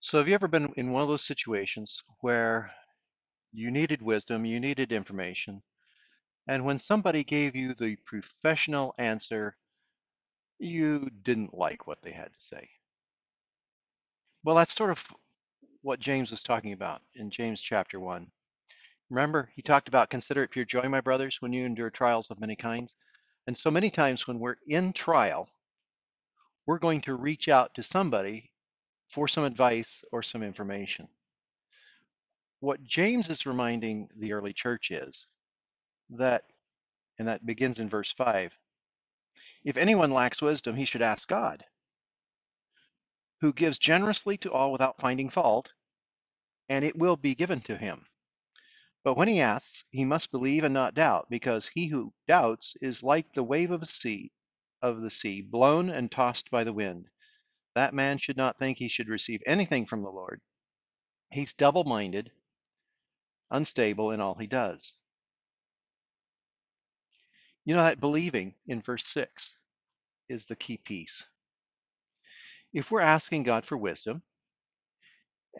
So, have you ever been in one of those situations where you needed wisdom, you needed information, and when somebody gave you the professional answer, you didn't like what they had to say? Well, that's sort of what James was talking about in James chapter 1. Remember, he talked about consider it pure joy, my brothers, when you endure trials of many kinds. And so many times when we're in trial, we're going to reach out to somebody for some advice or some information. What James is reminding the early church is that, and that begins in verse 5 if anyone lacks wisdom, he should ask God, who gives generously to all without finding fault, and it will be given to him. But when he asks, he must believe and not doubt, because he who doubts is like the wave of a sea of the sea, blown and tossed by the wind. That man should not think he should receive anything from the Lord. He's double-minded, unstable in all he does. You know that believing in verse 6 is the key piece. If we're asking God for wisdom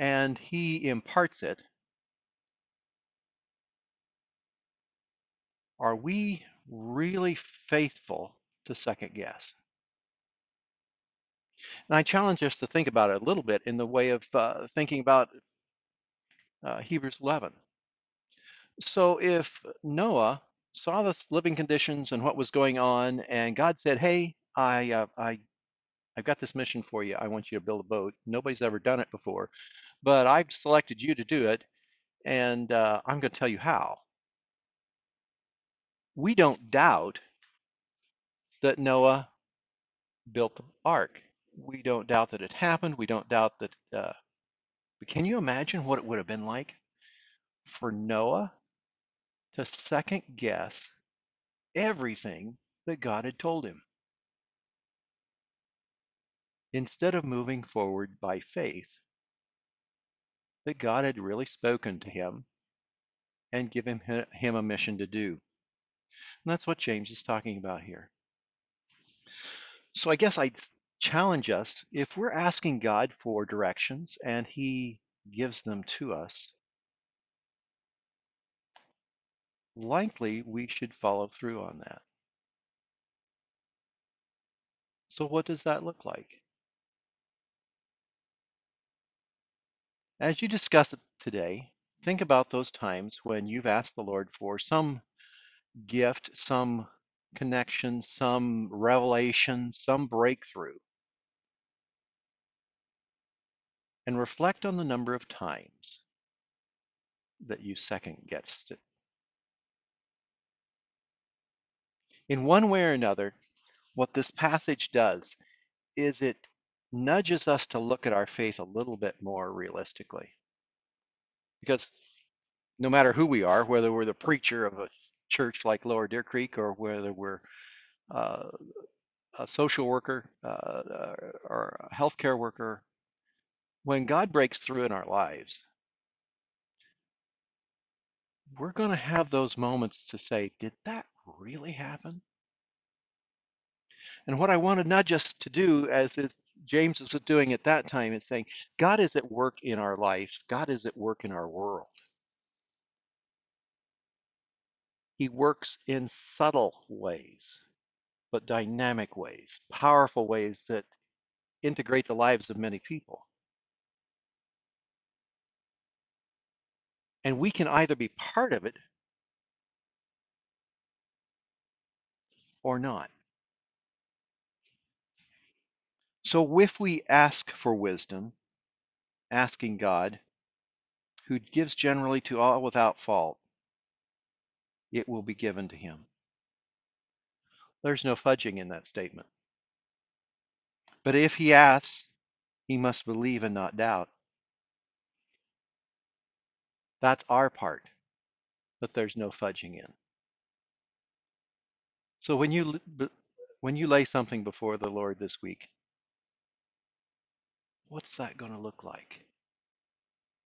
and he imparts it, are we really faithful to second guess? And I challenge us to think about it a little bit in the way of uh, thinking about uh, Hebrews 11. So if Noah saw the living conditions and what was going on, and God said, "Hey, I, uh, I, I've got this mission for you. I want you to build a boat. Nobody's ever done it before, but I've selected you to do it, and uh, I'm going to tell you how." We don't doubt that Noah built the ark. We don't doubt that it happened. We don't doubt that. Uh, but can you imagine what it would have been like for Noah to second guess everything that God had told him instead of moving forward by faith that God had really spoken to him and given him him a mission to do. And that's what James is talking about here. So I guess I challenge us if we're asking God for directions and he gives them to us, likely we should follow through on that. So, what does that look like? As you discuss it today, think about those times when you've asked the Lord for some gift, some connection, some revelation, some breakthrough, and reflect on the number of times that you second guessed it. In one way or another, what this passage does is it nudges us to look at our faith a little bit more realistically. Because no matter who we are, whether we're the preacher of a church like Lower Deer Creek or whether we're uh, a social worker uh, or a healthcare worker, when God breaks through in our lives, we're going to have those moments to say, did that really happen? And what I want to nudge us to do, as is James was doing at that time, is saying, God is at work in our life. God is at work in our world. He works in subtle ways, but dynamic ways, powerful ways that integrate the lives of many people. And we can either be part of it or not. So if we ask for wisdom, asking God, who gives generally to all without fault, it will be given to him. There's no fudging in that statement. But if he asks, he must believe and not doubt. That's our part that there's no fudging in. So when you when you lay something before the Lord this week, what's that going to look like?